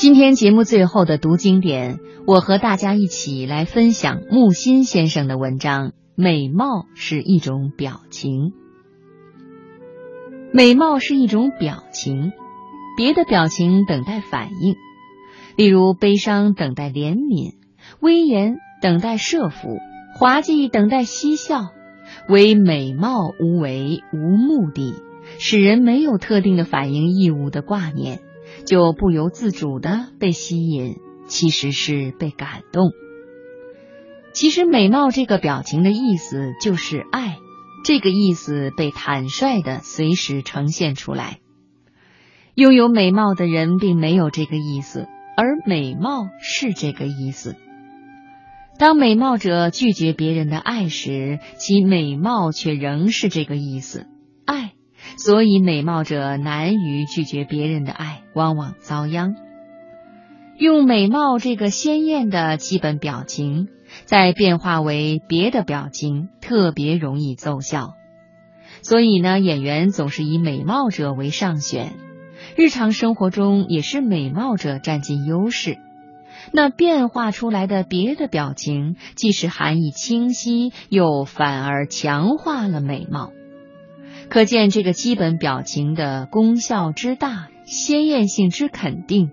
今天节目最后的读经典，我和大家一起来分享木心先生的文章《美貌是一种表情》。美貌是一种表情，别的表情等待反应，例如悲伤等待怜悯，威严等待设伏，滑稽等待嬉笑，唯美貌无为无目的，使人没有特定的反应义务的挂念。就不由自主的被吸引，其实是被感动。其实美貌这个表情的意思就是爱，这个意思被坦率的随时呈现出来。拥有美貌的人并没有这个意思，而美貌是这个意思。当美貌者拒绝别人的爱时，其美貌却仍是这个意思，爱。所以，美貌者难于拒绝别人的爱，往往遭殃。用美貌这个鲜艳的基本表情，再变化为别的表情，特别容易奏效。所以呢，演员总是以美貌者为上选，日常生活中也是美貌者占尽优势。那变化出来的别的表情，既是含义清晰，又反而强化了美貌。可见这个基本表情的功效之大，鲜艳性之肯定。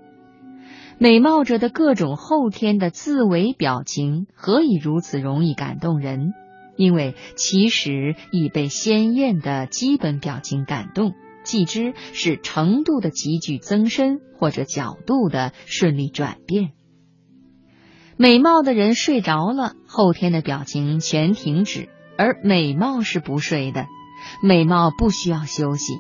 美貌者的各种后天的自为表情，何以如此容易感动人？因为其实已被鲜艳的基本表情感动，即之是程度的急剧增深，或者角度的顺利转变。美貌的人睡着了，后天的表情全停止，而美貌是不睡的。美貌不需要休息，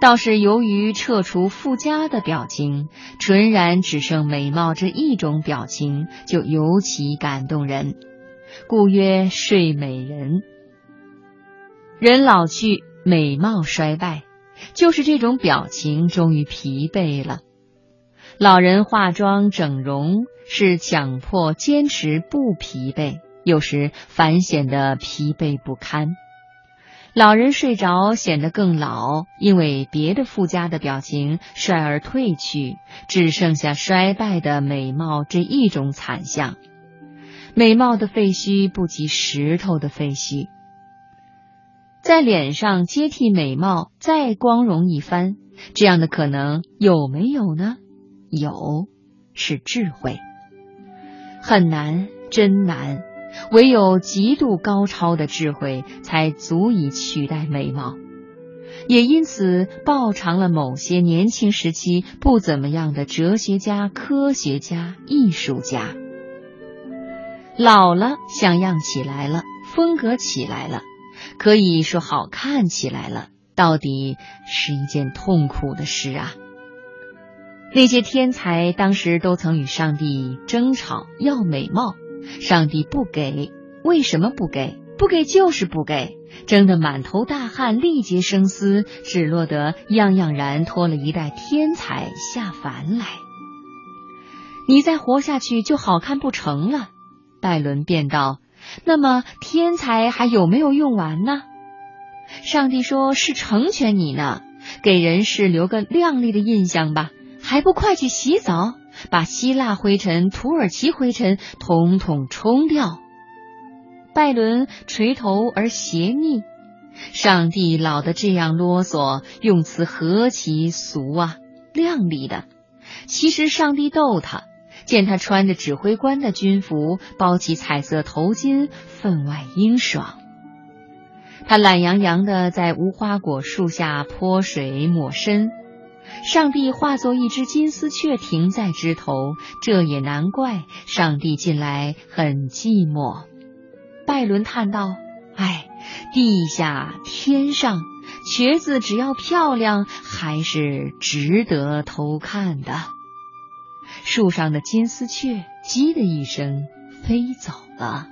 倒是由于撤除附加的表情，纯然只剩美貌这一种表情，就尤其感动人。故曰睡美人。人老去，美貌衰败，就是这种表情终于疲惫了。老人化妆整容，是强迫坚持不疲惫，有时反显得疲惫不堪。老人睡着显得更老，因为别的附加的表情衰而褪去，只剩下衰败的美貌这一种惨相。美貌的废墟不及石头的废墟，在脸上接替美貌再光荣一番，这样的可能有没有呢？有，是智慧，很难，真难。唯有极度高超的智慧，才足以取代美貌，也因此报偿了某些年轻时期不怎么样的哲学家、科学家、艺术家。老了像样起来了，风格起来了，可以说好看起来了，到底是一件痛苦的事啊！那些天才当时都曾与上帝争吵，要美貌。上帝不给，为什么不给？不给就是不给，争得满头大汗，力竭声嘶，只落得样样然拖了一代天才下凡来。你再活下去就好看不成了。拜伦便道：“那么天才还有没有用完呢？”上帝说：“是成全你呢，给人世留个亮丽的印象吧，还不快去洗澡？”把希腊灰尘、土耳其灰尘统统冲掉。拜伦垂头而斜睨，上帝老的这样啰嗦，用词何其俗啊！靓丽的，其实上帝逗他，见他穿着指挥官的军服，包起彩色头巾，分外英爽。他懒洋洋的在无花果树下泼水抹身。上帝化作一只金丝雀停在枝头，这也难怪。上帝近来很寂寞。拜伦叹道：“哎，地下天上，瘸子只要漂亮，还是值得偷看的。”树上的金丝雀叽的一声飞走了。